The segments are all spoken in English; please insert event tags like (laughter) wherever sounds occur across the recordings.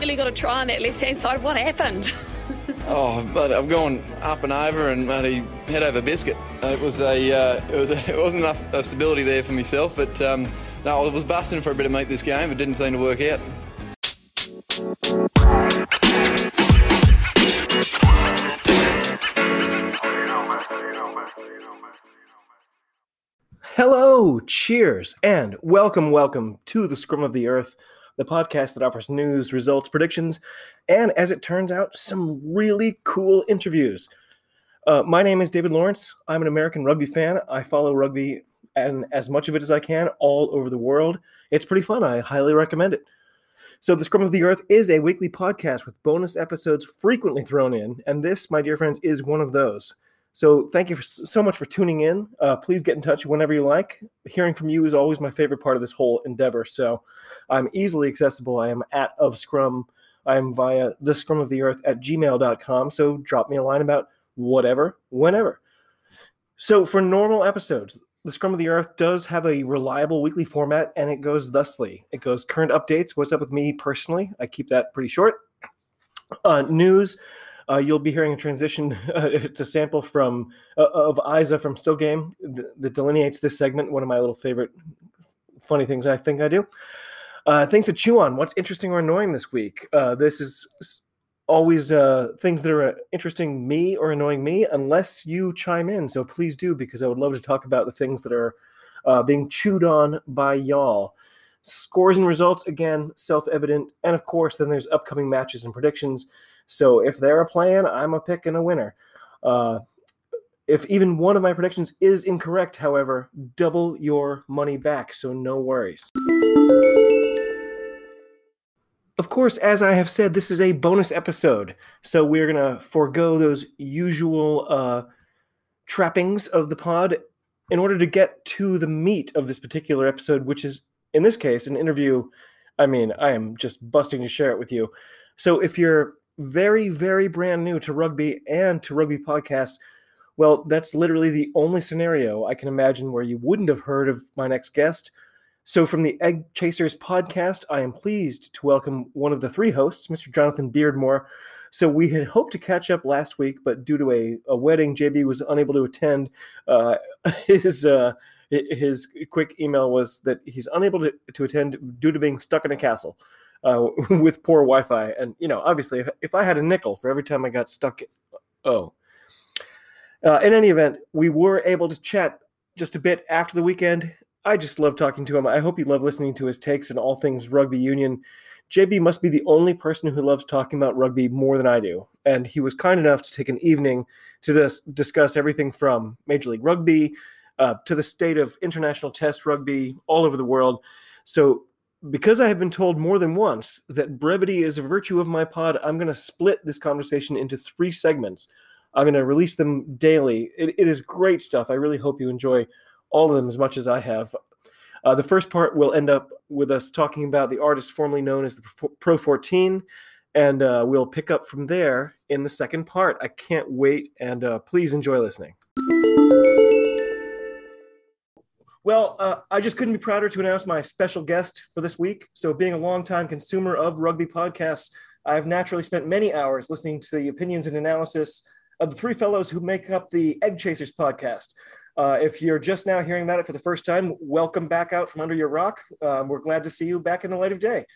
Really got to try on that left hand side. What happened? (laughs) Oh, but I've gone up and over and bloody head over biscuit. It was a, uh, it was, a, (laughs) it wasn't enough uh, stability there for myself. But um, no, I was busting for a bit of meat this game. It didn't seem to work out. Hello, cheers, and welcome, welcome to the Scrum of the Earth, the podcast that offers news, results, predictions, and as it turns out, some really cool interviews. Uh, my name is David Lawrence. I'm an American rugby fan. I follow rugby and as much of it as I can all over the world. It's pretty fun. I highly recommend it. So, the Scrum of the Earth is a weekly podcast with bonus episodes frequently thrown in, and this, my dear friends, is one of those. So thank you for, so much for tuning in. Uh, please get in touch whenever you like. Hearing from you is always my favorite part of this whole endeavor. So I'm easily accessible. I am at of Scrum. I'm via the Scrum of the Earth at gmail.com. So drop me a line about whatever, whenever. So for normal episodes, the Scrum of the Earth does have a reliable weekly format, and it goes thusly: it goes current updates, what's up with me personally. I keep that pretty short. Uh, news uh, you'll be hearing a transition (laughs) uh, to sample from uh, of Isa from Still Game th- that delineates this segment. One of my little favorite funny things I think I do. Uh, things to chew on. What's interesting or annoying this week? Uh, this is always uh, things that are interesting me or annoying me, unless you chime in. So please do, because I would love to talk about the things that are being chewed on by y'all. Scores and results, again, self evident. And of course, then there's upcoming matches and predictions. So if they're a plan, I'm a pick and a winner. Uh, if even one of my predictions is incorrect, however, double your money back, so no worries. Of course, as I have said, this is a bonus episode, so we're going to forego those usual uh, trappings of the pod in order to get to the meat of this particular episode, which is, in this case, an interview. I mean, I am just busting to share it with you. So if you're very, very brand new to rugby and to rugby podcasts, well, that's literally the only scenario I can imagine where you wouldn't have heard of my next guest. So, from the Egg Chasers podcast, I am pleased to welcome one of the three hosts, Mr. Jonathan Beardmore. So, we had hoped to catch up last week, but due to a, a wedding, JB was unable to attend. Uh, (laughs) his uh, his quick email was that he's unable to, to attend due to being stuck in a castle uh, (laughs) with poor Wi-Fi. And you know, obviously, if, if I had a nickel for every time I got stuck, oh. Uh, in any event, we were able to chat just a bit after the weekend. I just love talking to him. I hope you love listening to his takes on all things rugby union. JB must be the only person who loves talking about rugby more than I do. And he was kind enough to take an evening to dis- discuss everything from Major League Rugby uh, to the state of international test rugby all over the world. So because I have been told more than once that brevity is a virtue of my pod, I'm going to split this conversation into three segments. I'm going to release them daily. It, it is great stuff. I really hope you enjoy all of them as much as I have. Uh, the first part will end up with us talking about the artist formerly known as the Pro 14, and uh, we'll pick up from there in the second part. I can't wait, and uh, please enjoy listening. Well, uh, I just couldn't be prouder to announce my special guest for this week. So, being a longtime consumer of rugby podcasts, I've naturally spent many hours listening to the opinions and analysis of the three fellows who make up the Egg Chasers podcast. Uh, if you're just now hearing about it for the first time, welcome back out from under your rock. Um, we're glad to see you back in the light of day.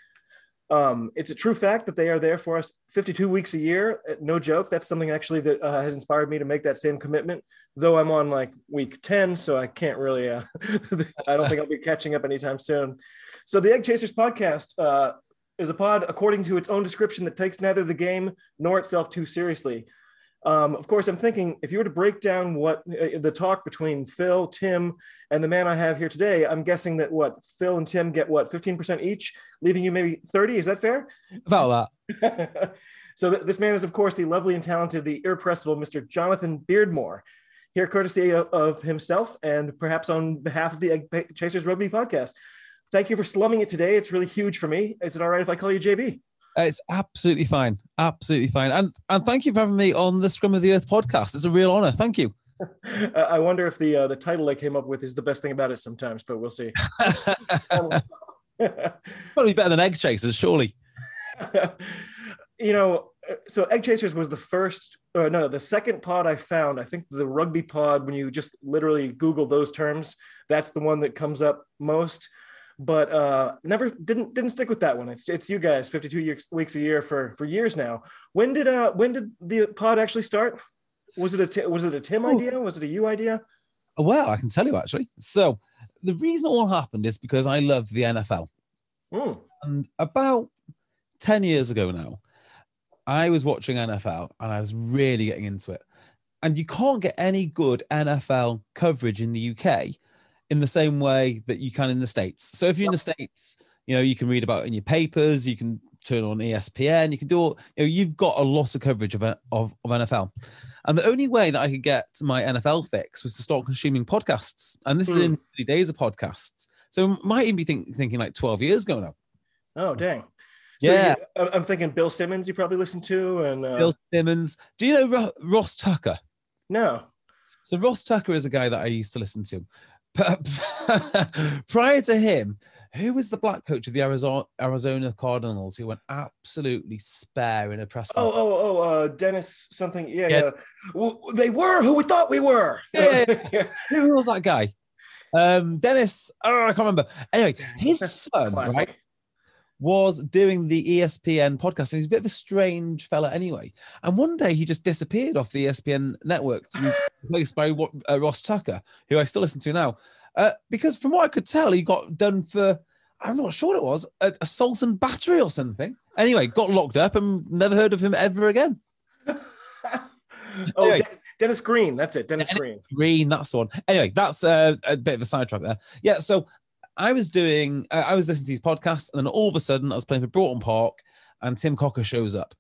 Um, it's a true fact that they are there for us 52 weeks a year. Uh, no joke. That's something actually that uh, has inspired me to make that same commitment. Though I'm on like week 10, so I can't really. Uh, (laughs) I don't think I'll be catching up anytime soon. So the Egg Chasers podcast uh, is a pod, according to its own description, that takes neither the game nor itself too seriously. Um, of course, I'm thinking if you were to break down what uh, the talk between Phil, Tim, and the man I have here today, I'm guessing that what Phil and Tim get what 15% each, leaving you maybe 30. Is that fair? About that. (laughs) so th- this man is, of course, the lovely and talented, the irrepressible Mr. Jonathan Beardmore, here courtesy of, of himself and perhaps on behalf of the Egg Chasers Rugby podcast. Thank you for slumming it today. It's really huge for me. Is it all right if I call you JB? It's absolutely fine. Absolutely fine. And and thank you for having me on the Scrum of the Earth podcast. It's a real honor. Thank you. (laughs) I wonder if the uh, the title I came up with is the best thing about it sometimes, but we'll see. (laughs) (laughs) it's probably better than Egg Chasers, surely. you know, so Egg Chasers was the first, or no, the second pod I found. I think the rugby pod, when you just literally Google those terms, that's the one that comes up most. But uh, never didn't didn't stick with that one. It's it's you guys, 52 years, weeks a year for for years now. When did uh when did the pod actually start? Was it a t- was it a Tim Oh. idea? Was it a you idea? Well, I can tell you actually. So the reason it all happened is because I love the NFL. Mm. And about 10 years ago now, I was watching NFL and I was really getting into it. And you can't get any good NFL coverage in the UK in the same way that you can in the States. So if you're in the States, you know, you can read about it in your papers, you can turn on ESPN, you can do all, you know, you've got a lot of coverage of, of, of NFL. And the only way that I could get my NFL fix was to start consuming podcasts. And this is in the days of podcasts. So might even be think, thinking like 12 years ago now. Oh dang. So Yeah. you- I'm thinking Bill Simmons. You probably listened to, and uh, Bill Simmons. Do you know Ro- Ross Tucker? no. So Ross Tucker is a guy that I used to listen to. But (laughs) prior to him, who was the black coach of the Arizona, Arizona Cardinals who went absolutely spare in a press Oh, conference? oh, oh, uh, Dennis something. Yeah, Yeah. yeah. Well, they were who we thought we were. Yeah, (laughs) Who was that guy? Um, Dennis. Oh, I can't remember. Anyway, his (laughs) son right, Classic. Was doing the ESPN podcast. And he's a bit of a strange fella anyway. And one day he just disappeared off the ESPN network to be (laughs) replaced by what, uh, Ross Tucker, who I still listen to now. Uh, because from what I could tell, he got done for, I'm not sure what it was, a, assault and battery or something. Anyway, got locked up and never heard of him ever again. oh, Anyway. De- Dennis Green. That's it. Dennis Dennis Green. Green, that's the one. Anyway, that's uh, a bit of a sidetrack there. Yeah, so I was doing, uh, I was listening to these podcasts, and then all of a sudden I was playing for Broughton Park, and Tim Cocker shows up,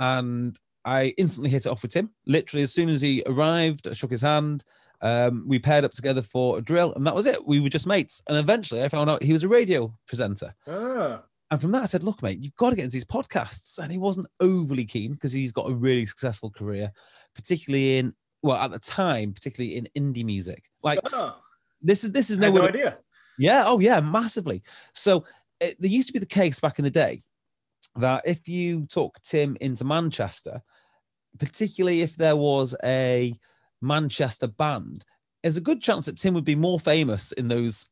and I instantly hit it off with Tim. Literally, as soon as he arrived, I shook his hand. Um, we paired up together for a drill, and that was it. We were just mates. And eventually, I found out he was a radio presenter. Ah, And from that, I said, look, mate, you've got to get into these podcasts. And he wasn't overly keen because he's got a really successful career, particularly in, well, at the time, particularly in indie music. Like ah, this is, this is I had no, no idea. Yeah. Oh yeah, massively. So it, there used to be the case back in the day that if you took Tim into Manchester, particularly if there was a Manchester band, there's a good chance that Tim would be more famous in those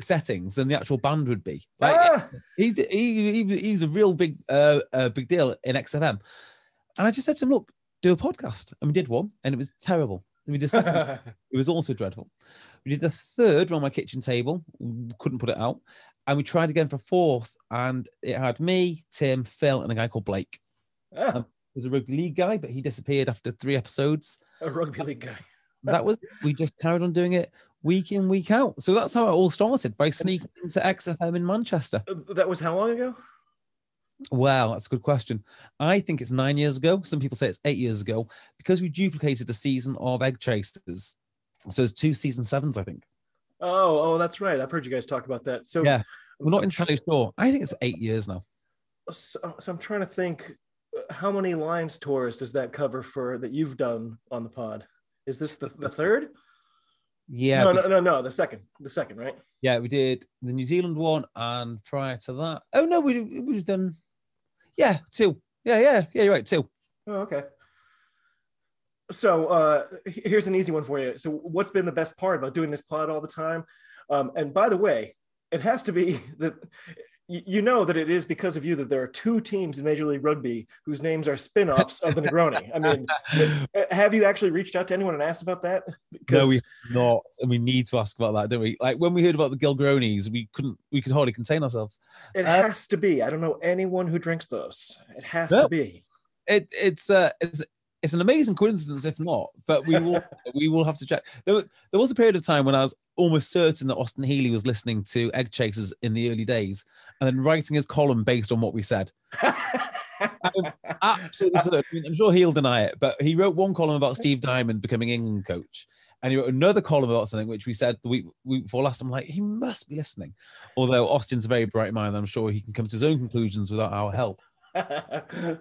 settings than the actual band would be. Like ah, he, he, he, he was a real big uh, uh, big deal in XFM. And I just said to him, look, do a podcast. And we did one, and it was terrible. And we second, (laughs) it was also dreadful. We did the third on my kitchen table, couldn't put it out. And we tried again for fourth, and it had me, Tim, Phil, and a guy called Blake. Ah, He was a rugby league guy, but he disappeared after three episodes. a rugby league guy. That was we just carried on doing it week in, week out. So that's how it all started by sneaking into XFM in Manchester. Uh, That was how long ago? Wow, that's a good question. I think it's nine years ago. Some people say it's eight years ago because we duplicated a season of Egg Chasers. So there's two season sevens, I think. Oh, oh, that's right. I've heard you guys talk about that. So Yeah, We're not entirely sure. I think it's eight years now. so, so I'm trying to think how many Lions tours does that cover for that you've done on the pod? Is this the, the third? Yeah, no, no, no, no, the second. The second, right? yeah, we did the New Zealand one, and prior to that, oh no, we we've done, yeah, two. Yeah, yeah, yeah. You're right, two. Oh, okay. So uh, here's an easy one for you. So what's been the best part about doing this pod all the time? Um, and by the way, it has to be (laughs) that you know that it is because of you that there are two teams in Major League Rugby whose names are spin-offs of the Negroni. I mean, (laughs) uh, have you actually reached out to anyone and asked about that? No, we not, and we need to ask about that, don't we? Like when we heard about the Gilgronis, we couldn't, we could hardly contain ourselves. It Uh, has to be. I don't know anyone who drinks those. It has No. to be. It, it's, uh, it's, it's an amazing coincidence, if not. But we will, (laughs) we will have to check. There, there was a period of time when I was almost certain that Austin Healey was listening to Egg Chasers in the early days, and then writing his column based on what we said. (laughs) Absolutely certain. I mean, I'm sure he'll deny it, but he wrote one column about Steve Diamond becoming England coach. And he wrote another column about something which we said the week, week before last. I'm like, he must be listening. Although Austin's a very bright mind, I'm sure he can come to his own conclusions without our help. (laughs)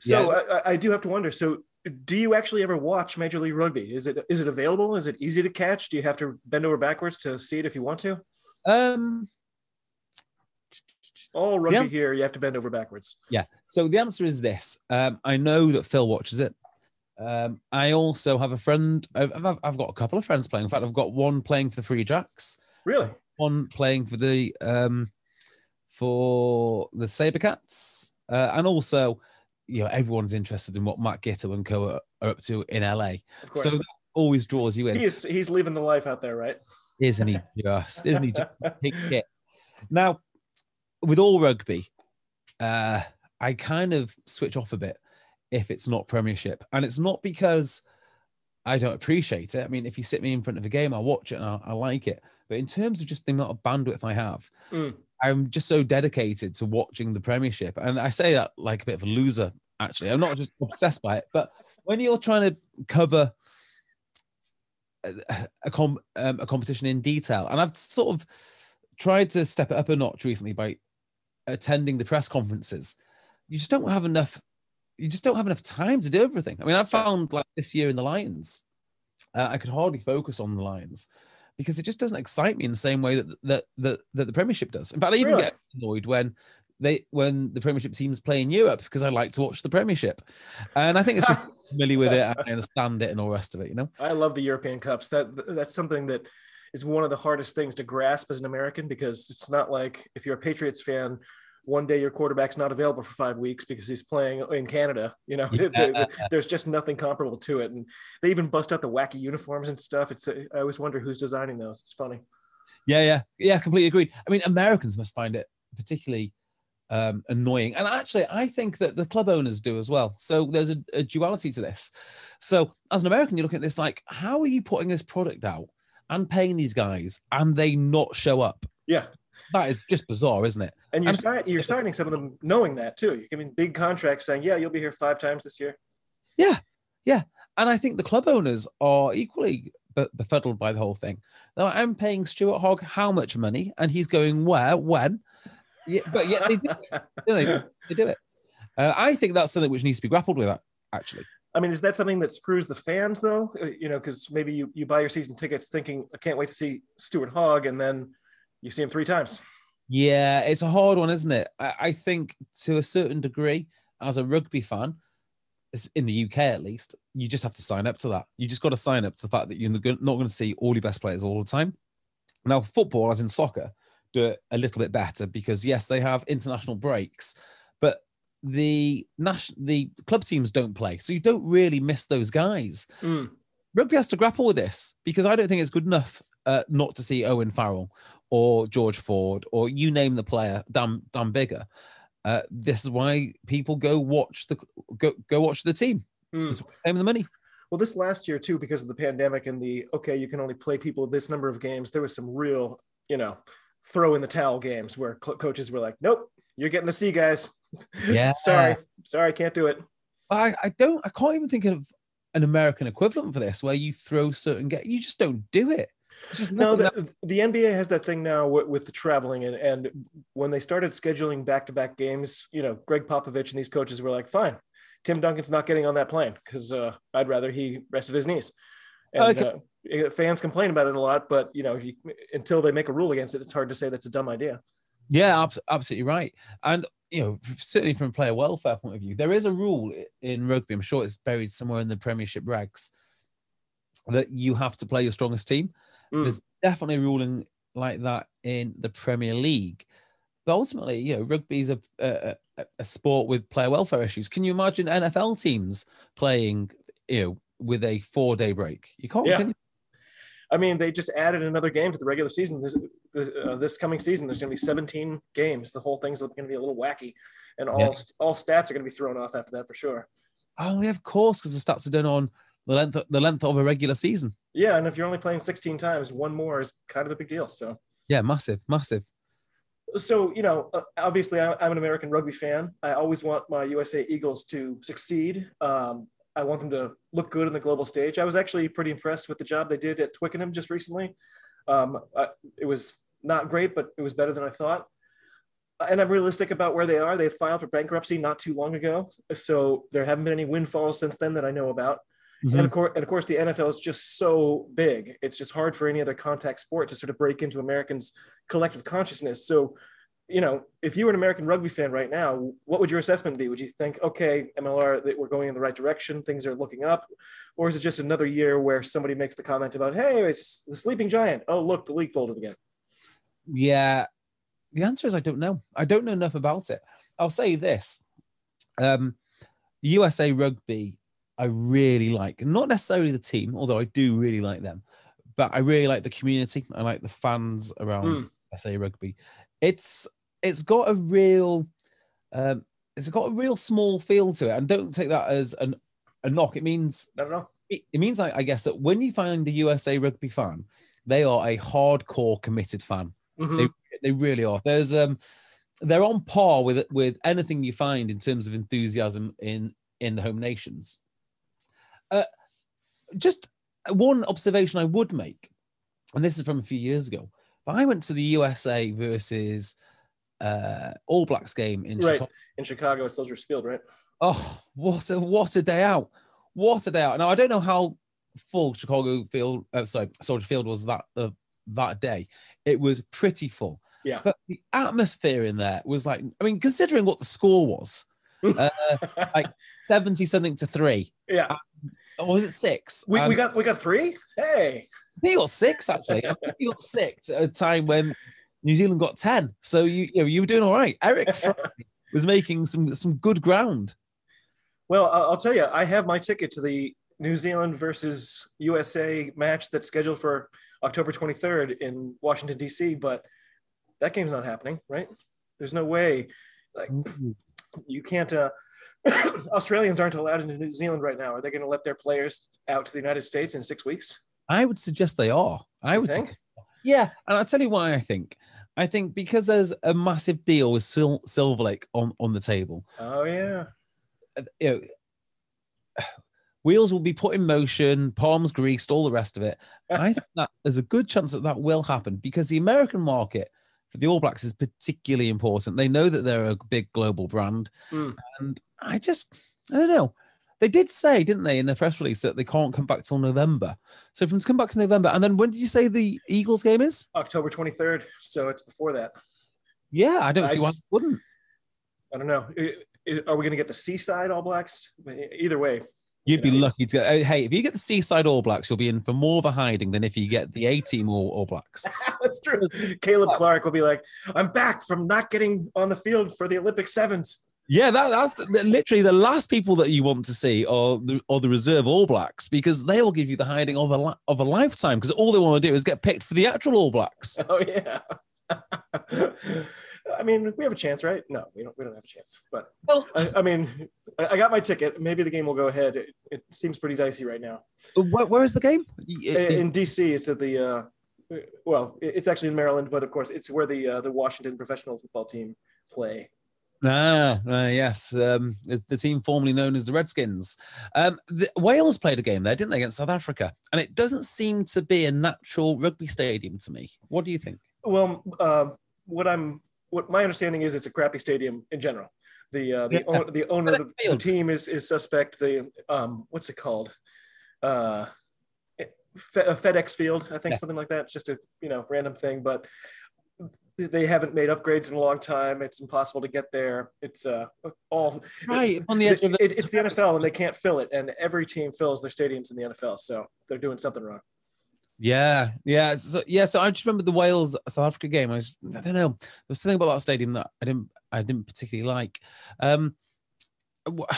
so I, I- I do have to wonder. So, do you actually ever watch Major League Rugby? Is it is it available? Is it easy to catch? Do you have to bend over backwards to see it if you want to? Um, All rugby answer- here, you have to bend over backwards. Yeah. So the answer is this. Um, I know that Phil watches it. Um, I also have a friend. I've, I've, I've got a couple of friends playing. In fact, I've got one playing for the Free Jacks, Really? one playing for the um, for the Sabercats, uh, and also, you know, everyone's interested in what Matt Giteau and co are, are up to in LA. Of course. So that always draws you in. he's he's living the life out there, right? Isn't he (laughs) just? Isn't he just a big hit? Now, with all rugby, uh, I kind of switch off a bit if it's not Premiership, and it's not because I don't appreciate it. I mean, if you sit me in front of a game, I'll watch it and I, I like it. But in terms of just the amount of bandwidth I have, Mm. I'm just so dedicated to watching the Premiership, and I say that like a bit of a loser. Actually, I'm not just obsessed by it, but when you're trying to cover a, a, com- um, a competition in detail, and I've sort of tried to step it up a notch recently by attending the press conferences. You just don't have enough. You just don't have enough time to do everything. I mean, I found like this year in the Lions, uh, I could hardly focus on the Lions because it just doesn't excite me in the same way that that that, that the Premiership does. In fact, I even Really? get annoyed when they when the Premiership teams play in Europe because I like to watch the Premiership, and I think it's just (laughs) familiar with it. and I understand it and all the rest of it. You know. I love the European Cups. That that's something that is one of the hardest things to grasp as an American because it's not like if you're a Patriots fan, one day your quarterback's not available for five weeks because he's playing in Canada. You know, (laughs) Yeah. there's just nothing comparable to it. And they even bust out the wacky uniforms and stuff. It's I always wonder who's designing those. It's funny. Yeah, yeah, yeah. Completely agreed. I mean, Americans must find it particularly um, annoying, and actually, I think that the club owners do as well. So there's a, a duality to this. So as an American, you look at this like, how are you putting this product out and paying these guys, and they not show up? Yeah. That is just bizarre, isn't it? And you're, si- you're signing some of them knowing that too. You're giving big contracts saying, yeah, you'll be here five times this year. Yeah, yeah. And I think the club owners are equally befuddled by the whole thing. They're I'm paying Stuart Hogg how much money, and he's going where, when? Yeah, but yet they do, it, (laughs) they? They do it. Uh, I think that's something which needs to be grappled with. Actually, I mean, is that something that screws the fans though? Uh, You know, because maybe you, you buy your season tickets thinking, I can't wait to see Stuart Hogg, and then you see him three times. yeah, it's a hard one, isn't it? I, I think to a certain degree, as a rugby fan, in the UK at least, you just have to sign up to that. You just got to sign up to the fact that you're not going to see all your best players all the time. Now, football, as in soccer, do it a little bit better because yes, they have international breaks, but the national the club teams don't play, so you don't really miss those guys. Mm. Rugby has to grapple with this because I don't think it's good enough uh, not to see Owen Farrell or George Ford or you name the player, Dan Dan Biggar. Uh, this is why people go watch the go go watch the team. Mm. It's the money. Well, this last year too, because of the pandemic and the okay, you can only play people this number of games. There was some real, you know, throw in the towel games where co- coaches were like, "Nope, you're getting the C guys." (laughs) Yeah. sorry, sorry, can't do it. I, I don't I can't even think of an American equivalent for this where you throw certain get you just don't do it. No, the, the NBA has that thing now with, with the traveling, and, and when they started scheduling back to back games, you know, Gregg Popovich and these coaches were like, fine, Tim Duncan's not getting on that plane because uh, I'd rather he rested his knees. And Okay. uh, fans complain about it a lot, but you know, you, until they make a rule against it, it's hard to say that's a dumb idea. Yeah, abs- absolutely right. And you know, certainly from a player welfare point of view, there is a rule in rugby. I'm sure it's buried somewhere in the Premiership regs that you have to play your strongest team. Mm. There's definitely a ruling like that in the Premier League. But ultimately, you know, rugby is a, a, a- a sport with player welfare issues. Can you imagine NFL teams playing, you know, with a four day break? You can't. Yeah. can you? I mean, they just added another game to the regular season. This uh, this coming season, there's going to be 17 games. The whole thing's going to be a little wacky, and all Yeah. all stats are going to be thrown off after that for sure. Oh, yeah, of course, because the stats are done on the length of, the length of a regular season. Yeah, and if you're only playing 16 times, one more is kind of a big deal. So. Yeah, massive, massive. so you know uh, obviously i'm an american rugby fan i always want my usa eagles to succeed um, i want them to look good on the global stage i was actually pretty impressed with the job they did at twickenham just recently um, it was not great but it was better than i thought and i'm realistic about where they are they filed for bankruptcy not too long ago so there haven't been any windfalls since then that i know about Mhm. and of course, and of course, the NFL is just so big. It's just hard for any other contact sport to sort of break into Americans' collective consciousness. So, you know, if you were an American rugby fan right now, what would your assessment be? Would you think, okay, MLR, that we're going in the right direction, things are looking up, or is it just another year where somebody makes the comment about, hey, it's the sleeping giant. Oh, look, the league folded again. Yeah, the answer is I don't know. I don't know enough about it. I'll say this: um, USA Rugby, I really like. Not necessarily the team, although I do really like them, but I really like the community. I like the fans around Mm. USA Rugby. It's it's got a real, um, it's got a real small feel to it, and don't take that as an a knock. It means I don't it it means I, I guess that when you find a USA Rugby fan, they are a hardcore committed fan Mhm. they they really are. There's um they're on par with with anything you find in terms of enthusiasm in in the home nations. Uh, just one observation I would make, and this is from a few years ago. But I went to the USA versus uh, All Blacks game in Right. Chicago. In Chicago, at Soldiers Field, right? Oh, what a what a day out! What a day out! Now I don't know how full Chicago Field, uh, sorry, Soldier Field was that uh, that day. It was pretty full. Yeah. But the atmosphere in there was like, I mean, considering what the score was, (laughs) uh, like seventy something to three, yeah. Or was it six? We, we got we got three. Hey. You got six actually. I think you got six at a time when New Zealand got ten. So you you, know, you were doing all right. Eric (laughs) was making some some good ground. Well, I'll I'll tell you, I have my ticket to the New Zealand versus USA match that's scheduled for October 23rd in Washington D.C. But that game's not happening, right? There's no way. Like you can't. Uh, (coughs) Australians aren't allowed into New Zealand right now. Are they going to let their players out to the United States in six weeks? I would suggest they are. I You would think? think. Yeah, and I'll tell you why I think. I think because there's a massive deal with Sil- Silver Lake on, on the table. Oh yeah. Uh, You know, (sighs) wheels will be put in motion, palms greased, all the rest of it. (laughs) I think that there's a good chance that that will happen because the American market for the All Blacks is particularly important. They know that they're a big global brand, Mm. and I just I don't know. They did say, didn't they, in the press release that they can't come back till November. So from to come back to November, and then when did you say the Eagles game is? October 23rd. So it's before that. Yeah, I don't I see why just- it wouldn't. I don't know. Are we going to get the Seaside All Blacks? Either way, You'd be lucky to get. Hey, if you get the Seaside All Blacks, you'll be in for more of a hiding than if you get the A Team All, All Blacks. (laughs) That's true. Caleb Clarke will be like, I'm back from not getting on the field for the Olympic sevens. Yeah, that, that's literally the last people that you want to see are the, are the reserve All Blacks because they will give you the hiding of a of a lifetime because all they want to do is get picked for the actual All Blacks. (laughs) Oh yeah. (laughs) I mean, we have a chance, right? No, we don't. We don't have a chance. But Well, I, I mean, I, I got my ticket. Maybe the game will go ahead. It, it seems pretty dicey right now. where, where is the game? In, in DC, it's at the. Uh, well, it's actually in Maryland, but of course, it's where the uh, the Washington professional football team play. Ah, ah, yes, um, the, the team formerly known as the Redskins. Um, the, Wales played a game there, didn't they, against South Africa? And it doesn't seem to be a natural rugby stadium to me. What do you think? Well, uh, what I'm what my understanding is, it's a crappy stadium in general. The uh, the, Yeah. own, the owner of the, the team is is suspect. The um, what's it called? Uh, Fe- uh, FedEx Field, I think Yeah. something like that. It's just a you know random thing, but they haven't made upgrades in a long time. It's impossible to get there. It's uh all Right, on the edge of the- it- it's the NFL and they can't fill it, and every team fills their stadiums in the NFL, so they're doing something wrong. Yeah, yeah, so, yeah. So I just remember the Wales South Africa game. I just, I don't know. There was something about that stadium that I didn't, I didn't particularly like. Um, wh-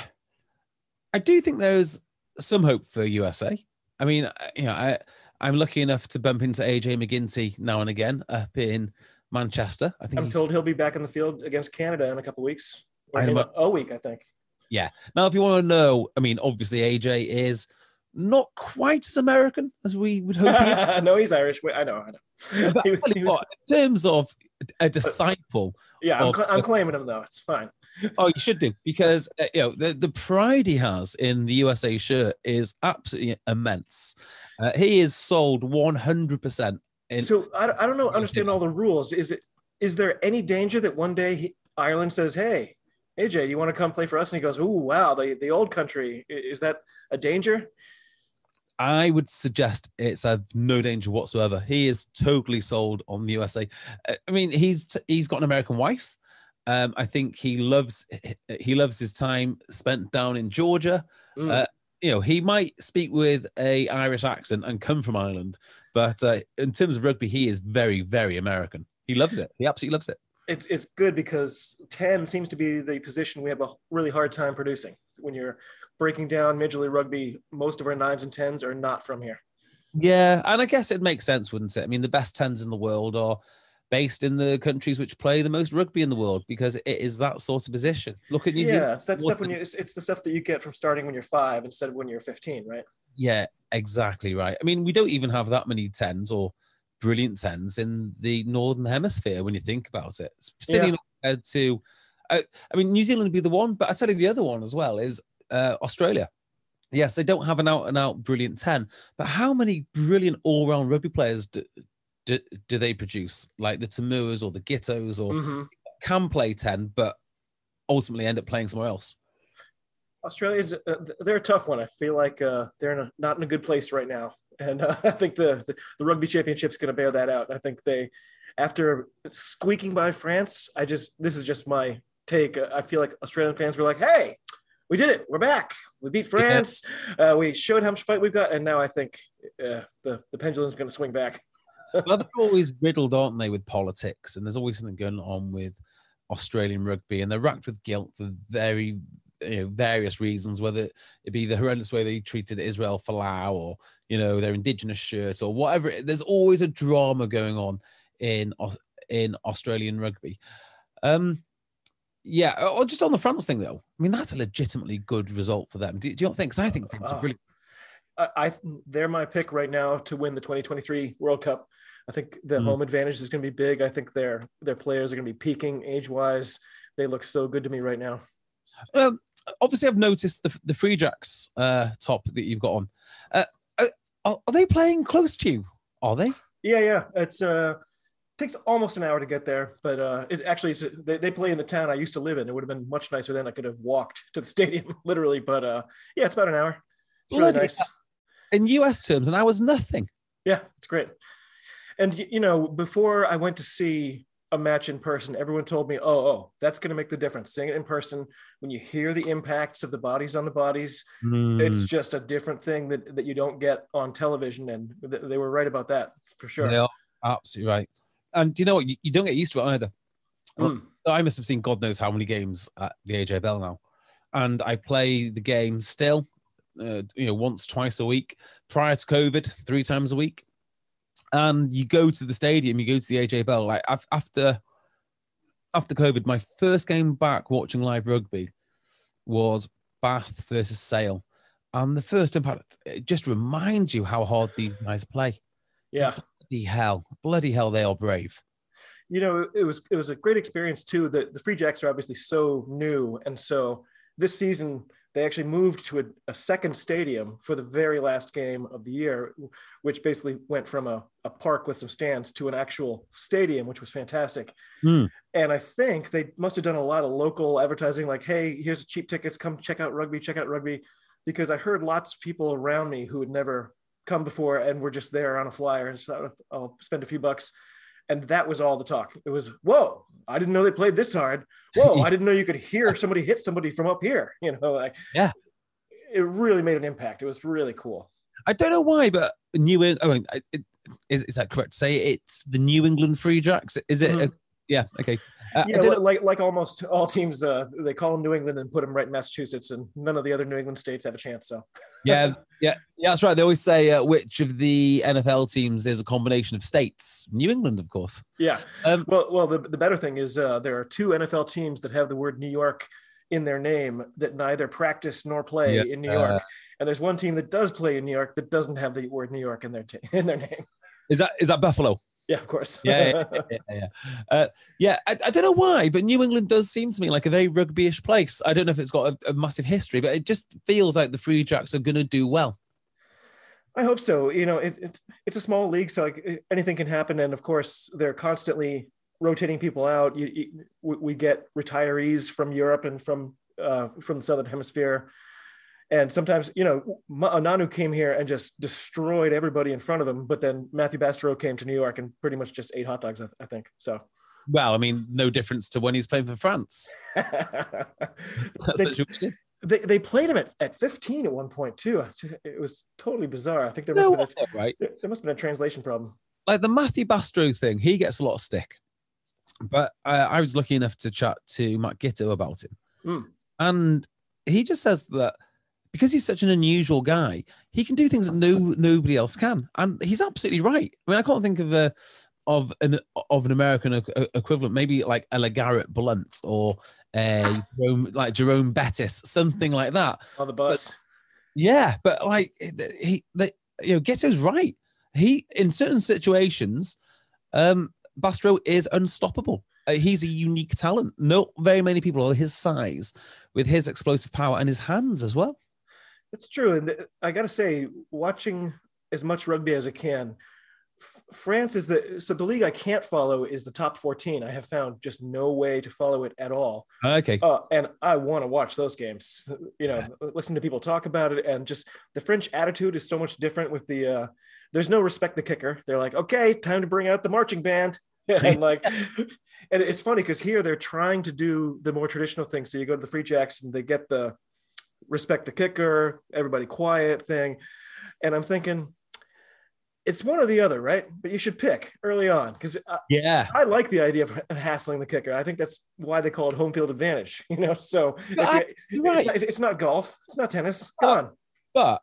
I do think there's some hope for USA. I mean, you know, I, I'm lucky enough to bump into AJ MacGinty now and again up in Manchester. I think I'm told he'll be back in the field against Canada in a couple weeks. Or a, a week, I think. Yeah. Now, if you want to know, I mean, obviously AJ is not quite as American as we would hope. He (laughs) no, he's Irish. I know, I know. But, (laughs) was... what, in terms of a disciple, yeah, I'm, cl- I'm, claiming him though. It's fine. oh, you should do because uh, you know the, the pride he has in the USA shirt is absolutely immense. Uh, he is sold 100% and so I, I don't know, understand all the rules. Is it is there any danger that one day he, Ireland says, "Hey, AJ, you want to come play for us?" And he goes, "Ooh, wow, the the old country is that a danger?" I would suggest it's a no danger whatsoever. He is totally sold on the USA. Uh, I mean, he's he's got an American wife. Um, I think he loves he loves his time spent down in Georgia. Mm. Uh, you know, he might speak with a Irish accent and come from Ireland, but uh, in terms of rugby, he is very very American. He loves it. He absolutely loves it. it's it's good because 10 seems to be the position we have a really hard time producing when you're breaking down major league rugby most of our nines and tens are not from here Yeah, and I guess it makes sense, wouldn't it? I mean, the best tens in the world are based in the countries which play the most rugby in the world because it is that sort of position. Look at New yeah Zealand. it's that stuff when you it's, it's the stuff that you get from starting when you're five instead of when you're 15 right Yeah, exactly right. I mean, we don't even have that many tens or brilliant tens in the northern hemisphere when you think about it. Particularly compared to, uh, I mean, New Zealand would be the one, but I tell you the other one as well is uh, Australia. Yes, they don't have an out and out brilliant ten, but how many brilliant all round rugby players do, do, do they produce? Like the Toomuas or the Giteaus or Mhm. can play ten, but ultimately end up playing somewhere else. Australia's uh, they're a tough one. I feel like uh, they're in a, not in a good place right now, and uh, (laughs) I think the, the the rugby championship's going to bear that out. I think they, after squeaking by France, I just this is just my take. I feel like Australian fans were like, "Hey, we did it. We're back. We beat France. Uh, we showed how much fight we've got, and now I think uh, the the pendulum's going to swing back." (laughs) well, they're always riddled, aren't they, with politics? And there's always something going on with Australian rugby, and they're racked with guilt for very, you know, various reasons. Whether it be the horrendous way they treated Israel Folau, or you know, their indigenous shirts, or whatever. There's always a drama going on in in Australian rugby. Um, yeah, or just on the France thing though. I mean, that's a legitimately good result for them. Do, do you not think? Because I think France are Oh. I, I they're my pick right now to win the 2023 World Cup. I think the Mm. home advantage is going to be big. I think their their players are going to be peaking age wise. They look so good to me right now. Um, obviously, I've noticed the the Free Jacks uh, top that you've got on. Uh, uh, are, are they playing close to you? Are they? Yeah, yeah. It's uh takes almost an hour to get there, but uh it actually it's, they, they play in the town I used to live in. It would have been much nicer then. I could have walked to the (laughs) stadium literally, but uh yeah, it's about an hour. It's really nice. In US terms, and I was nothing. Yeah, it's great. And you know, before I went to see a match in person, everyone told me, "Oh, oh, that's going to make the difference. Seeing it in person, when you hear the impacts of the bodies on the bodies, Hmm. it's just a different thing that that you don't get on television." And th- they were right about that for sure. They are absolutely right. And you know what? You, you don't get used to it either. Mm. I must have seen God knows how many games at the AJ Bell now, and I play the game still, uh, you know, once, twice a week. Prior to COVID, three times a week. And you go to the stadium, you go to the AJ Bell. Like after, after COVID, my first game back watching live rugby was Bath versus Sale, and the first impact it just reminds you how hard these guys play. Yeah. Bloody hell, bloody hell, they are brave. you know it was it was a great experience too the, the free jacks are obviously so new and so this season they actually moved to a, a second stadium for the very last game of the year which basically went from a, a park with some stands to an actual stadium which was fantastic Hmm. and i think they must have done a lot of local advertising like hey here's cheap tickets come check out rugby check out rugby because i heard lots of people around me who had never come before and were just there on a flyer so i'll spend a few bucks and that was all the talk. It was, whoa, I didn't know they played this hard. Whoa, I (laughs) didn't know you could hear somebody hit somebody from up here. (laughs) You know, like, Yeah. it really made an impact. It was really cool. I don't know why, but New England. I mean, it, is, is that correct to say it's the New England Free Jacks? Is it? Mhm. Yeah. Okay. Uh, Yeah, don't li- know- like like almost all teams, uh, they call them New England and put them right in Massachusetts, and none of the other New England states have a chance. So (laughs) yeah, yeah, yeah. That's right. They always say uh, which of the NFL teams is a combination of states. New England, of course. yeah. Um, Well, well, the, the better thing is uh, there are two NFL teams that have the word New York in their name that neither practice nor play Yeah. in New York, and there's one team that does play in New York that doesn't have the word New York in their t- (laughs) in their name. Is that is that Buffalo? Yeah, of course. Yeah, (laughs) yeah, yeah. yeah. Uh, yeah I, I don't know why, but New England does seem to me like a very rugby-ish place. I don't know if it's got a, a massive history, but it just feels like the Free Jacks are going to do well. I hope so. You know, it, it it's a small league, so like anything can happen. And of course, they're constantly rotating people out. You, you, we we get retirees from Europe and from uh, from the southern hemisphere, And sometimes, you know, Ma- Nonu came here and just destroyed everybody in front of him. But then Matthew Bastareaud came to New York and pretty much just ate hot dogs, I, I think. So Well, I mean, no difference to when he's playing for France. (laughs) That's they, they, they played him at, at 15 at one point, too. It was totally bizarre. I think there must, No, have been a, right? there must have been a translation problem. like the Matthew Bastareaud thing, he gets a lot of stick. But uh, I was lucky enough to chat to Matt Giteau about him. Mm. And he just says that because he's such an unusual guy, he can do things that no nobody else can. And he's absolutely right. I mean, I can't think of a of an of an American equivalent, maybe like a LeGarrette Blunt or a Jerome, like Jerome Bettis, something like that. On the bus. Yeah, but like he, the, you know, Giteau's right. He in certain situations, um, Bastareaud is unstoppable. Uh, he's a unique talent. Not very many people are his size, with his explosive power and his hands as well. It's true. And I got to say, watching as much rugby as I can, France is the so the league I can't follow is the top 14. I have found just no way to follow it at all. Okay, Uh, and I want to watch those games. You know, listen to people talk about it, and just the French attitude is so much different. With the uh, there's no respect the kicker. They're like, okay, time to bring out the marching band, (laughs) and like, (laughs) and it's funny because here they're trying to do the more traditional thing. So you go to the Free Jacks and they get the respect the kicker, everybody quiet thing, and I'm thinking. It's one or the other, right? But you should pick early on because yeah, I like the idea of hassling the kicker. I think that's why they call it home field advantage. (laughs) You know, so I- you- right. it's, not, it's not golf, it's not tennis. Come on. but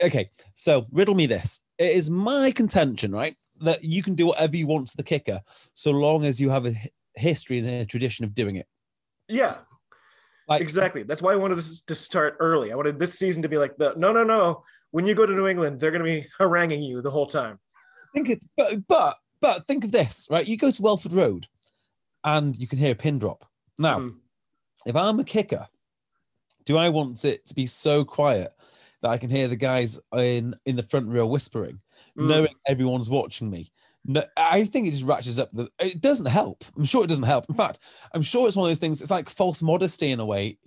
okay. So riddle me this: It is my contention, right, that you can do whatever you want to the kicker, so long as you have a history and a tradition of doing it. Yeah, Like exactly. That's why I wanted to, start early. I wanted this season to be like the no, no, no. When you go to New England, they're going to be (laughs) haranguing you the whole time. think it, but but but think of this, right? You go to Welford Road, and you can hear a pin drop. Now, Mm. if I'm a kicker, do I want it to be so quiet that I can hear the guys in in the front row whispering, Mm. knowing everyone's watching me? No, I think it just ratchets up. The, it doesn't help. I'm sure it doesn't help. In fact, I'm sure it's one of those things. It's like false modesty in a way,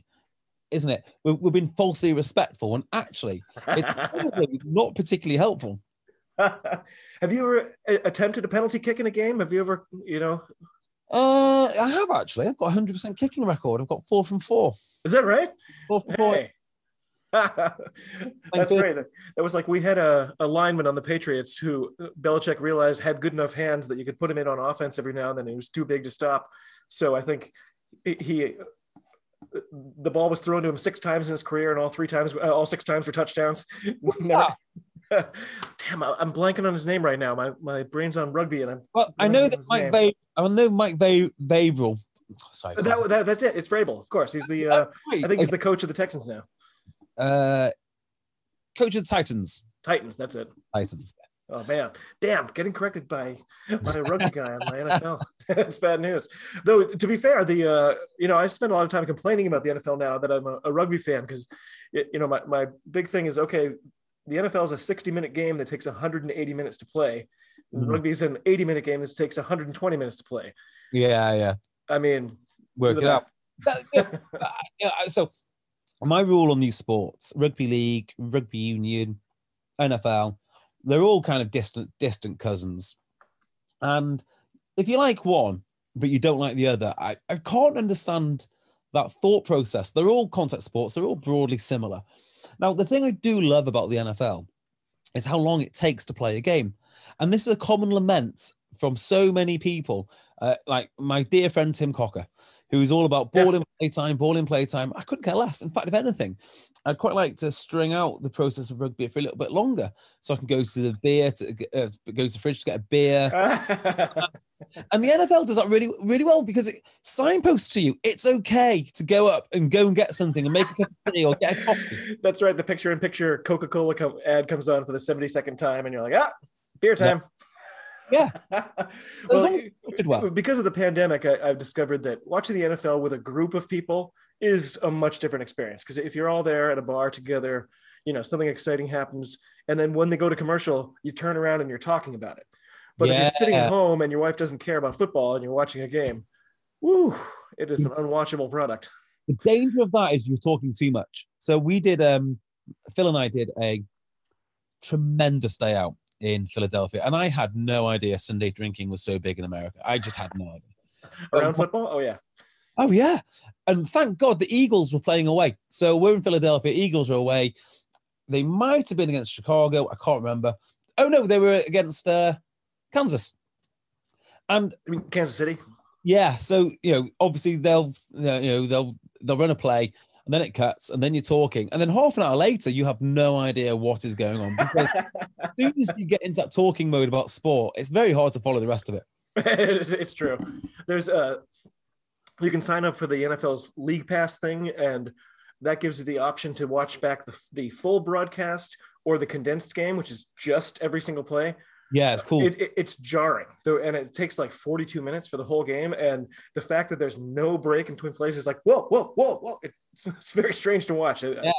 isn't it? We've, we've been falsely respectful, and actually it's probably (laughs) not particularly helpful. (laughs) have you ever attempted a penalty kick in a game? Have you ever, you know, Uh, I have actually. I've got a hundred percent kicking record. I've got four from four. is that right? Four from four. (laughs) That's great. That that was like we had a, a lineman on the Patriots who Belichick realized had good enough hands that you could put him in on offense every now and then. He was too big to stop. So I think he, he the ball was thrown to him six times in his career, and all three times, uh, all six times were touchdowns. (laughs) (laughs) Damn, I- I'm blanking on his name right now. My my brain's on rugby, and I'm Well, I know that Mike name? Va- I know Mike Va- Vavral. Sorry, that, that that's it. It's Vrabel, of course. He's the uh, I think he's the coach of the Texans now. Uh, coach of the Titans. Titans. That's it. Titans. Oh man, damn! Getting corrected by by a rugby guy on my NFL. it's bad news. Though to be fair, the uh, you know I spend a lot of time complaining about the NFL now that I'm a, a rugby fan because you know my my big thing is okay. The NFL is a 60 minute game that takes 180 minutes to play. Mhm. Rugby is an 80 minute game that takes 120 minutes to play. Yeah, yeah. I mean, Work it out. That- yeah, (laughs) uh, yeah, so my rule on these sports, rugby league, rugby union, NFL, they're all kind of distant, distant cousins. And if you like one, but you don't like the other, I, I can't understand that thought process. They're all contact sports, they're all broadly similar. Now, the thing I do love about the NFL is how long it takes to play a game. And this is a common lament from so many people, uh, like my dear friend Tim Cocker, who is all about Yeah. ball in playtime, ball in playtime. I couldn't care less. In fact, if anything, I'd quite like to string out the process of rugby for a little bit longer, so I can go to the beer, to uh, go to the fridge to get a beer. (laughs) And the NFL does that really, really well because it signposts to you it's okay to go up and go and get something and make a cup of tea or get a coffee. That's right. The picture in picture Coca Cola com- ad comes on for the 72nd time, and you're like, ah, beer time. Yeah. (laughs) well, it's did well. because of the pandemic, I, I've discovered that watching the NFL with a group of people is a much different experience. Because if you're all there at a bar together, you know, something exciting happens. And then when they go to commercial, you turn around and you're talking about it. But if you're sitting at home and your wife doesn't care about football and you're watching a game, woo, it is an unwatchable product. The danger of that is you're talking too much. So we did um Phil and I did a tremendous day out in Philadelphia, and I had no idea Sunday drinking was so big in America. I just had no idea. (laughs) Around Um, football? Oh yeah. Oh yeah, and thank God the Eagles were playing away. So we're in Philadelphia. Eagles are away. They might have been against Chicago. I can't remember. Oh no, they were against uh, Kansas. And I mean Kansas City. yeah, so you know, obviously they'll you know they'll they'll run a play, and then it cuts, and then you're talking, and then half an hour later you have no idea what is going on because as soon as you get into that talking mode about sport, it's very hard to follow the rest of it. (laughs) it's, true. There's uh you can sign up for the NFL's League Pass thing, and that gives you the option to watch back the, the full broadcast or the condensed game, which is just every single play. Yeah, it's cool. It, it- it's jarring, though, and it takes like 42 minutes for the whole game. And the fact that there's no break in between plays is like, whoa, whoa, whoa, whoa. It's, (laughs) it's very strange to watch. Yeah.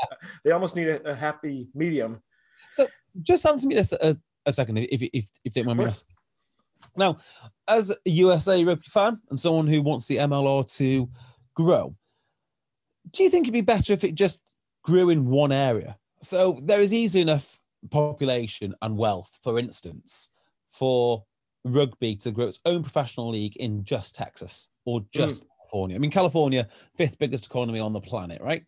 They almost need a, a happy medium. So just answer me this a, a second, if, if, if, don't mind me asking. Now, as a USA rugby fan and someone who wants the MLR to grow, do you think it'd be better if it just grew in one area? So there is easy enough population and wealth, for instance, for rugby to grow its own professional league in just Texas or mm. just California. I mean, California, fifth biggest economy on the planet, right?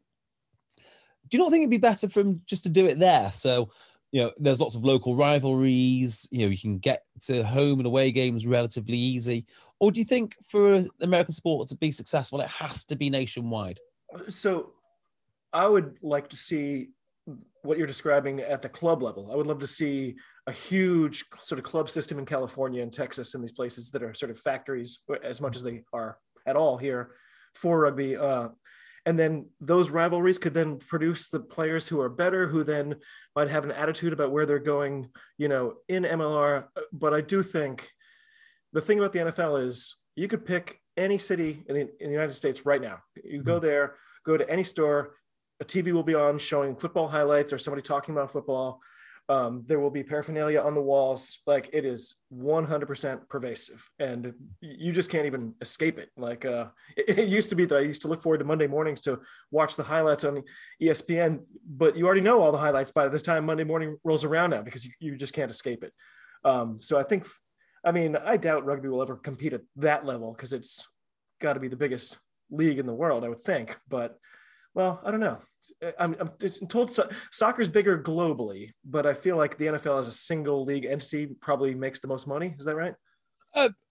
Do you not think it'd be better for him just to do it there? So you know, there's lots of local rivalries. You know, you can get to home and away games relatively easy. Or do you think for American sport to be successful, it has to be nationwide? So I would like to see what you're describing at the club level. I would love to see a huge sort of club system in California and Texas and these places that are sort of factories as much as they are at all here for rugby. Uh, and then those rivalries could then produce the players who are better, who then might have an attitude about where they're going, you know, in MLR. But I do think the thing about the NFL is you could pick any city in the, in the United States right now. You go there, go to any store, a TV will be on showing football highlights or somebody talking about football. Um, there will be paraphernalia on the walls. Like it is 100% pervasive and you just can't even escape it. Like uh, (laughs) it, it used to be that I used to look forward to Monday mornings to watch the highlights on ESPN, but you already know all the highlights by the time Monday morning rolls around now because you, you just can't escape it. Um, so I think, I mean, I doubt rugby will ever compete at that level because it's got to be the biggest league in the world, I would think. But well, I don't know. I'm, I'm told so- soccer's bigger globally, but I feel like the NFL as a single league entity probably makes the most money. Is that right?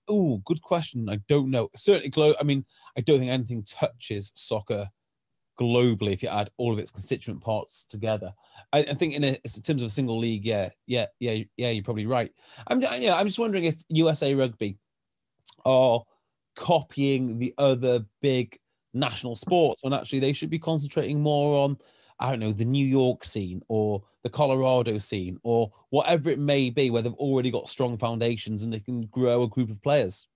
Oh, good question. I don't know. Certainly, glo- I mean, I don't think anything touches soccer globally if you add all of its constituent parts together. I, I think in, a, in terms of a single league, yeah, yeah, yeah, yeah, you're probably right. I'm, yeah, I'm just wondering if USA Rugby are copying the other big national sports when actually they should be concentrating more on I don't know, the New York scene or the Colorado scene or whatever it may be, where they've already got strong foundations and they can grow a group of players.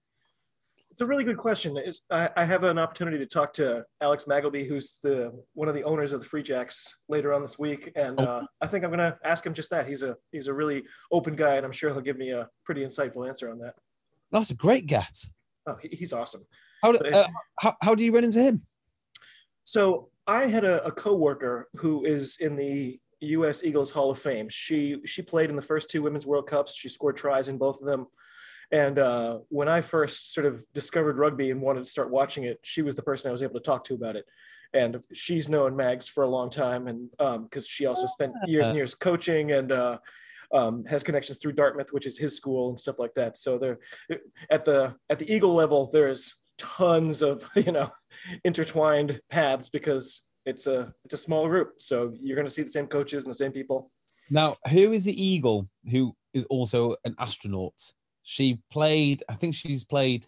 It's a really good question. I, I have an opportunity to talk to Alex Magleby, who's the one of the owners of the Free Jacks, later on this week, and uh, I think I'm going to ask him just that. He's a he's a really open guy, and I'm sure he'll give me a pretty insightful answer on that. That's a great get. Oh, he, he's awesome. How, do- uh, how, how do you run into him? So I had a, a coworker who is in the U.S. Eagles Hall of Fame. She she played in the first two Women's World Cups. She scored tries in both of them. And uh, when I first sort of discovered rugby and wanted to start watching it, she was the person I was able to talk to about it. And she's known Mags for a long time, and because she also spent years and years coaching and uh, um, has connections through Dartmouth, which is his school and stuff like that. So there, at the at the Eagle level, there's tons of (laughs) you know intertwined paths because it's a it's a small group. So you're going to see the same coaches and the same people. Now, who is the Eagle who is also an astronaut? She played, I think she's played,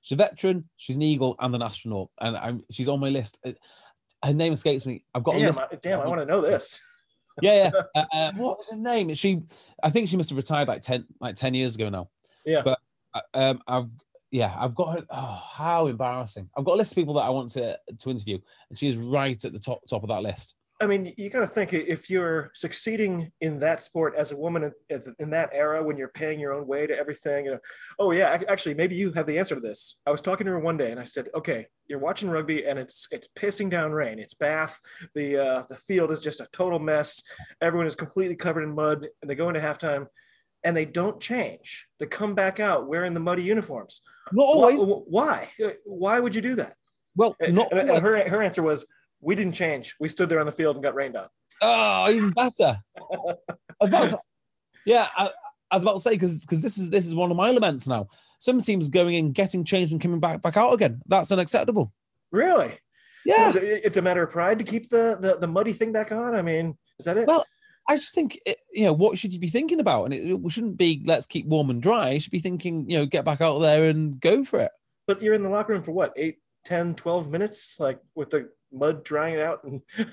she's a veteran, she's an Eagle and an astronaut. And I'm, she's on my list. Uh, Her name escapes me. I've got a list. I, damn, I want to know this. (laughs) Yeah, yeah. (laughs) Uh, uh, what was her name? She, I think she must have retired like 10, like 10 years ago now. Yeah. But uh, um, I've, yeah, I've got her. Oh, how embarrassing! I've got a list of people that I want to to interview, and she is right at the top top of that list. I mean, you got to think if you're succeeding in that sport as a woman in, in, that era when you're paying your own way to everything, you know, oh yeah, actually, maybe you have the answer to this. I was talking to her one day and I said, okay, you're watching rugby and it's it's pissing down rain. It's Bath. The uh, the field is just a total mess. Everyone is completely covered in mud, and they go into halftime, and they don't change. They come back out wearing the muddy uniforms. Not always. Why? Why, would you do that? Well, not and, and her her answer was we didn't change. We stood there on the field and got rained on. Oh, even better. (laughs) yeah, I, I, was about to say because because this is this is one of my laments now. Some teams going in, getting changed, and coming back back out again. That's unacceptable. Really? Yeah. So it's a matter of pride to keep the, the the muddy thing back on. I mean, is that it? Well, I just think you know what should you be thinking about, and it, it shouldn't be let's keep warm and dry. You should be thinking you know get back out there and go for it. But you're in the locker room for what eight, 10, 12 minutes, like with the mud drying out, and (laughs)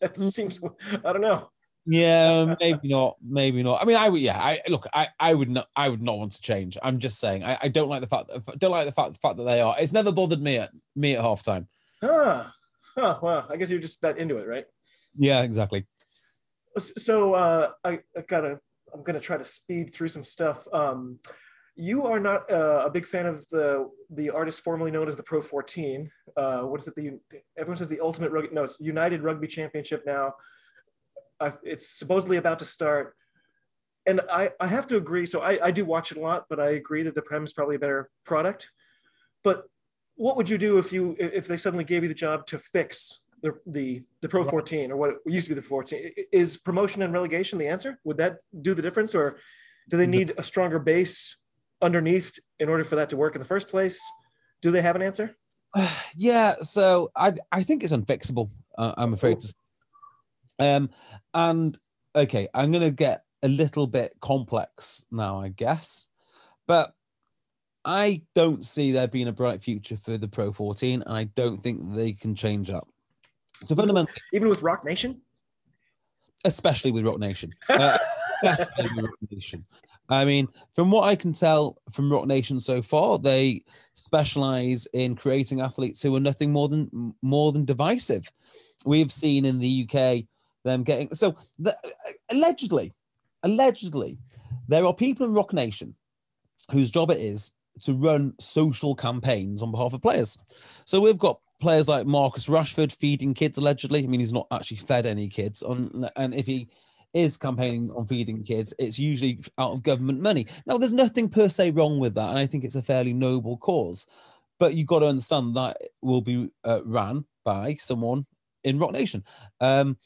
that mm. seems I don't know. Yeah, (laughs) maybe not. Maybe not. I mean, I would. Yeah, I look. I, I would not. I would not want to change. I'm just saying. I, I don't like the fact. That, don't like the fact. The fact that they are. It's never bothered me at me at halftime. Ah, huh, well, I guess you're just that into it, right? Yeah, exactly. So uh, I, I gotta. I'm gonna try to speed through some stuff. Um, you are not uh, a big fan of the the artist formerly known as the Pro 14. Uh, what is it? The everyone says the Ultimate Rugby. No, it's United Rugby Championship now. Uh, it's supposedly about to start, and I I have to agree. So I I do watch it a lot, but I agree that the Prem is probably a better product. But what would you do if you if they suddenly gave you the job to fix the the the Pro 14 or what it used to be the 14? Is promotion and relegation the answer? Would that do the difference, or do they need a stronger base underneath in order for that to work in the first place? Do they have an answer? (sighs) yeah, so I I think it's unfixable. Uh, I'm afraid to. Um, and okay, I'm gonna get a little bit complex now, I guess, but I don't see there being a bright future for the Pro 14, and I don't think they can change up. So fundamentally, even with Roc Nation, especially with Roc Nation, uh, (laughs) especially with Roc Nation. I mean, from what I can tell from Roc Nation so far, they specialize in creating athletes who are nothing more than more than divisive. We've seen in the UK them getting so the, allegedly, allegedly, there are people in Roc Nation whose job it is to run social campaigns on behalf of players. So we've got players like Marcus Rashford feeding kids allegedly. I mean, he's not actually fed any kids on, and if he is campaigning on feeding kids, it's usually out of government money. Now, there's nothing per se wrong with that, and I think it's a fairly noble cause. But you've got to understand that will be uh, ran by someone in Roc Nation. Um,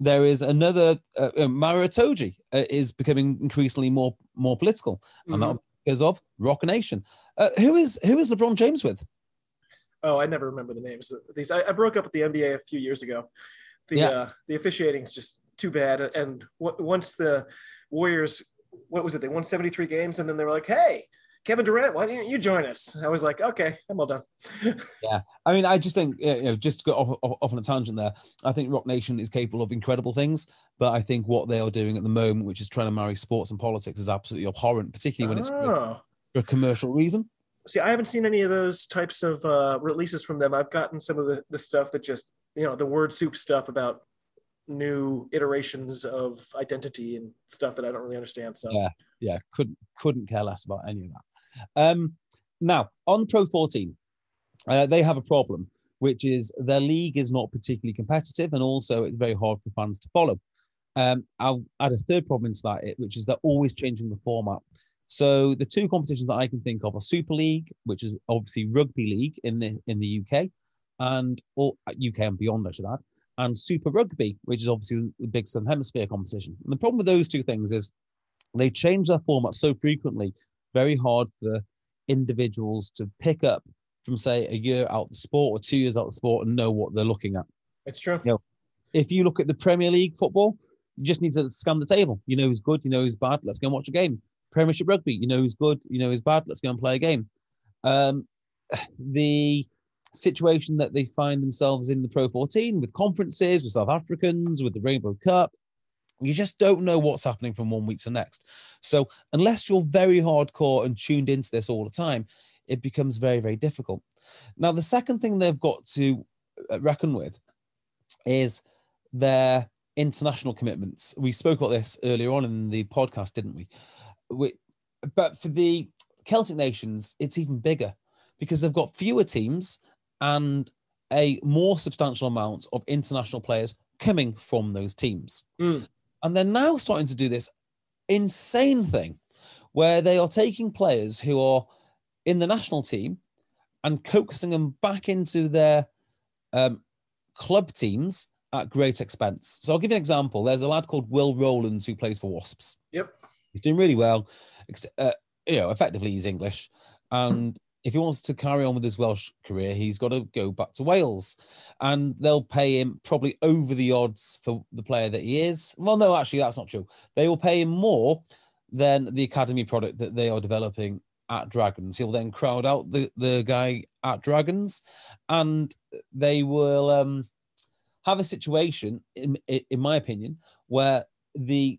there is another uh, uh, Maro uh, is becoming increasingly more more political, and mm-hmm. that because of Roc Nation. Uh, who is who is LeBron James with? Oh, I never remember the names of these. I, I broke up with the NBA a few years ago. The yeah. uh, the officiating is just too bad. And w- once the Warriors, what was it? They won 73 games, and then they were like, "Hey, Kevin Durant, why don't you join us?" I was like, "Okay, I'm all done." (laughs) yeah, I mean, I just think you know, just to go off, off, off on a tangent there. I think Roc Nation is capable of incredible things, but I think what they are doing at the moment, which is trying to marry sports and politics, is absolutely abhorrent, particularly when it's for, oh. for a commercial reason. See, I haven't seen any of those types of uh, releases from them. I've gotten some of the, the stuff that just, you know, the word soup stuff about new iterations of identity and stuff that I don't really understand. So yeah, yeah, couldn't couldn't care less about any of that. Um, now on Pro 14, uh, they have a problem, which is their league is not particularly competitive, and also it's very hard for fans to follow. Um, I'll add a third problem into that, which is they're always changing the format. So the two competitions that I can think of are Super League, which is obviously rugby league in the in the UK, and or uh, UK and beyond, I should add, and Super Rugby, which is obviously the big Southern Hemisphere competition. And the problem with those two things is they change their format so frequently, very hard for individuals to pick up from, say, a year out the sport or two years out the sport and know what they're looking at. It's true. You know, if you look at the Premier League football, you just need to scan the table. You know who's good, you know who's bad. Let's go and watch a game. Premiership rugby, you know who's good, you know who's bad. Let's go and play a game. Um, (sighs) the situation that they find themselves in the Pro 14 with conferences, with South Africans, with the Rainbow Cup. You just don't know what's happening from one week to the next. So, unless you're very hardcore and tuned into this all the time, it becomes very, very difficult. Now, the second thing they've got to uh, reckon with is their international commitments. We spoke about this earlier on in the podcast, didn't we? But for the Celtic nations, it's even bigger because they've got fewer teams and a more substantial amount of international players coming from those teams. Mm. And they're now starting to do this insane thing where they are taking players who are in the national team and coaxing them back into their um, club teams at great expense. So I'll give you an example. There's a lad called Will Rowlands who plays for Wasps. Yep. He's doing really well. Uh, you know, effectively he's English, and if he wants to carry on with his Welsh career, he's got to go back to Wales, and they'll pay him probably over the odds for the player that he is. Well, no, actually, that's not true. They will pay him more than the academy product that they are developing at Dragons. He'll then crowd out the the guy at Dragons, and they will um, have a situation, in in my opinion, where the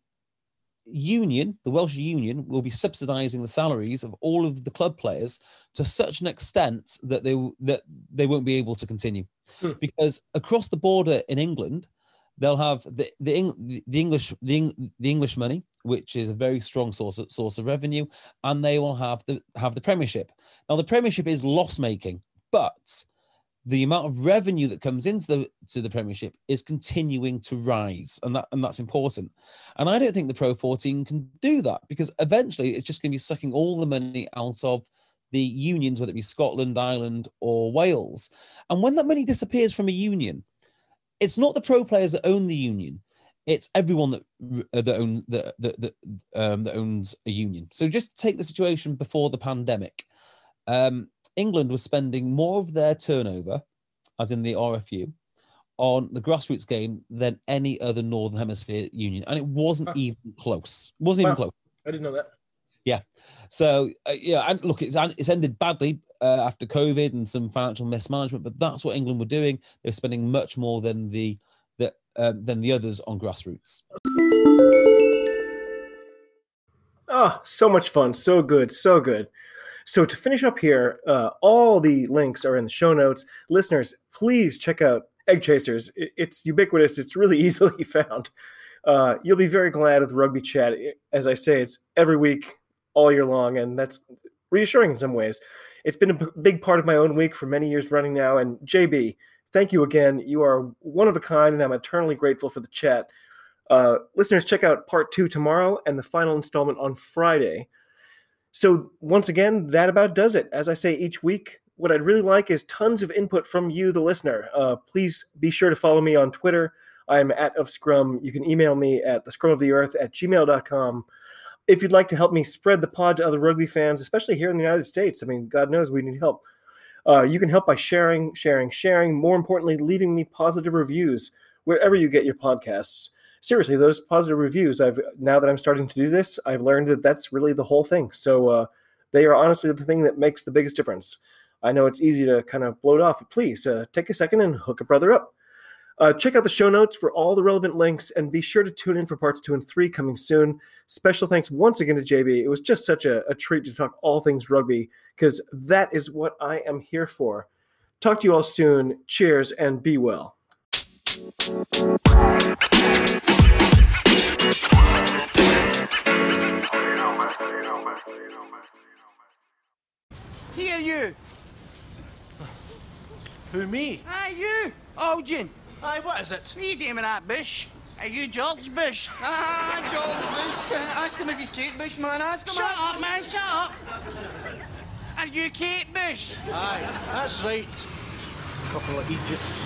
union, the Welsh union, will be subsidising the salaries of all of the club players to such an extent that they that they won't be able to continue, Hmm. because across the border in England, they'll have the the, the English the, the English money, which is a very strong source of, source of revenue, and they will have the have the Premiership. Now the Premiership is loss making, but the amount of revenue that comes into the to the Premiership is continuing to rise, and that and that's important. And I don't think the Pro 14 can do that because eventually it's just going to be sucking all the money out of the unions, whether it be Scotland, Ireland, or Wales. And when that money disappears from a union, it's not the pro players that own the union; it's everyone that uh, that own that that that, um, that owns a union. So just take the situation before the pandemic. Um, England was spending more of their turnover, as in the RFU, on the grassroots game than any other Northern Hemisphere union, and it wasn't even close. It wasn't even close. I didn't know that. Yeah. So uh, yeah, and look, it's it's ended badly uh, after COVID and some financial mismanagement, but that's what England were doing. They're spending much more than the the um, than the others on grassroots. Oh, so much fun. So good. So good. So to finish up here, uh, all the links are in the show notes. Listeners, please check out Eggchasers. It's ubiquitous. It's really (laughs) easily found. Uh, you'll be very glad of the rugby chat. As I say, it's every week, all year long, and that's reassuring in some ways. It's been a big part of my own week for many years running now. And JB, thank you again. You are one of a kind, and I'm eternally grateful for the chat. Uh, listeners, check out part two tomorrow and the final installment on Friday. So, once again, that about does it. As I say each week, what I'd really like is tons of input from you, the listener. Uh, please be sure to follow me on Twitter. I'm at of Scrum. You can email me at the scrum of the earth at gmail.com. If you'd like to help me spread the pod to other rugby fans, especially here in the United States, I mean, God knows we need help. Uh, you can help by sharing, sharing, sharing. More importantly, leaving me positive reviews wherever you get your podcasts seriously those positive reviews i've now that i'm starting to do this i've learned that that's really the whole thing. So uh, they are honestly the thing that makes the biggest difference. I know it's easy to kind of blow it off but please uh, take a second and hook a brother up. Uh, check out the show notes for all the relevant links and be sure to tune in for parts two and three coming soon. Special thanks once again to jb it was just such a, a treat to talk all things rugby because that is what i am here for. Talk to you all soon. Cheers and be well Here, you. Who, me? Aye, you. Algin. Aye, what is it? What are you doing with that bush? Are you George Bush? Ah, George Bush. Uh, ask him if he's Kate Bush, man. Ask him. Shut up, man. Shut up. Are you Kate Bush? Aye, that's right. Couple of Egypt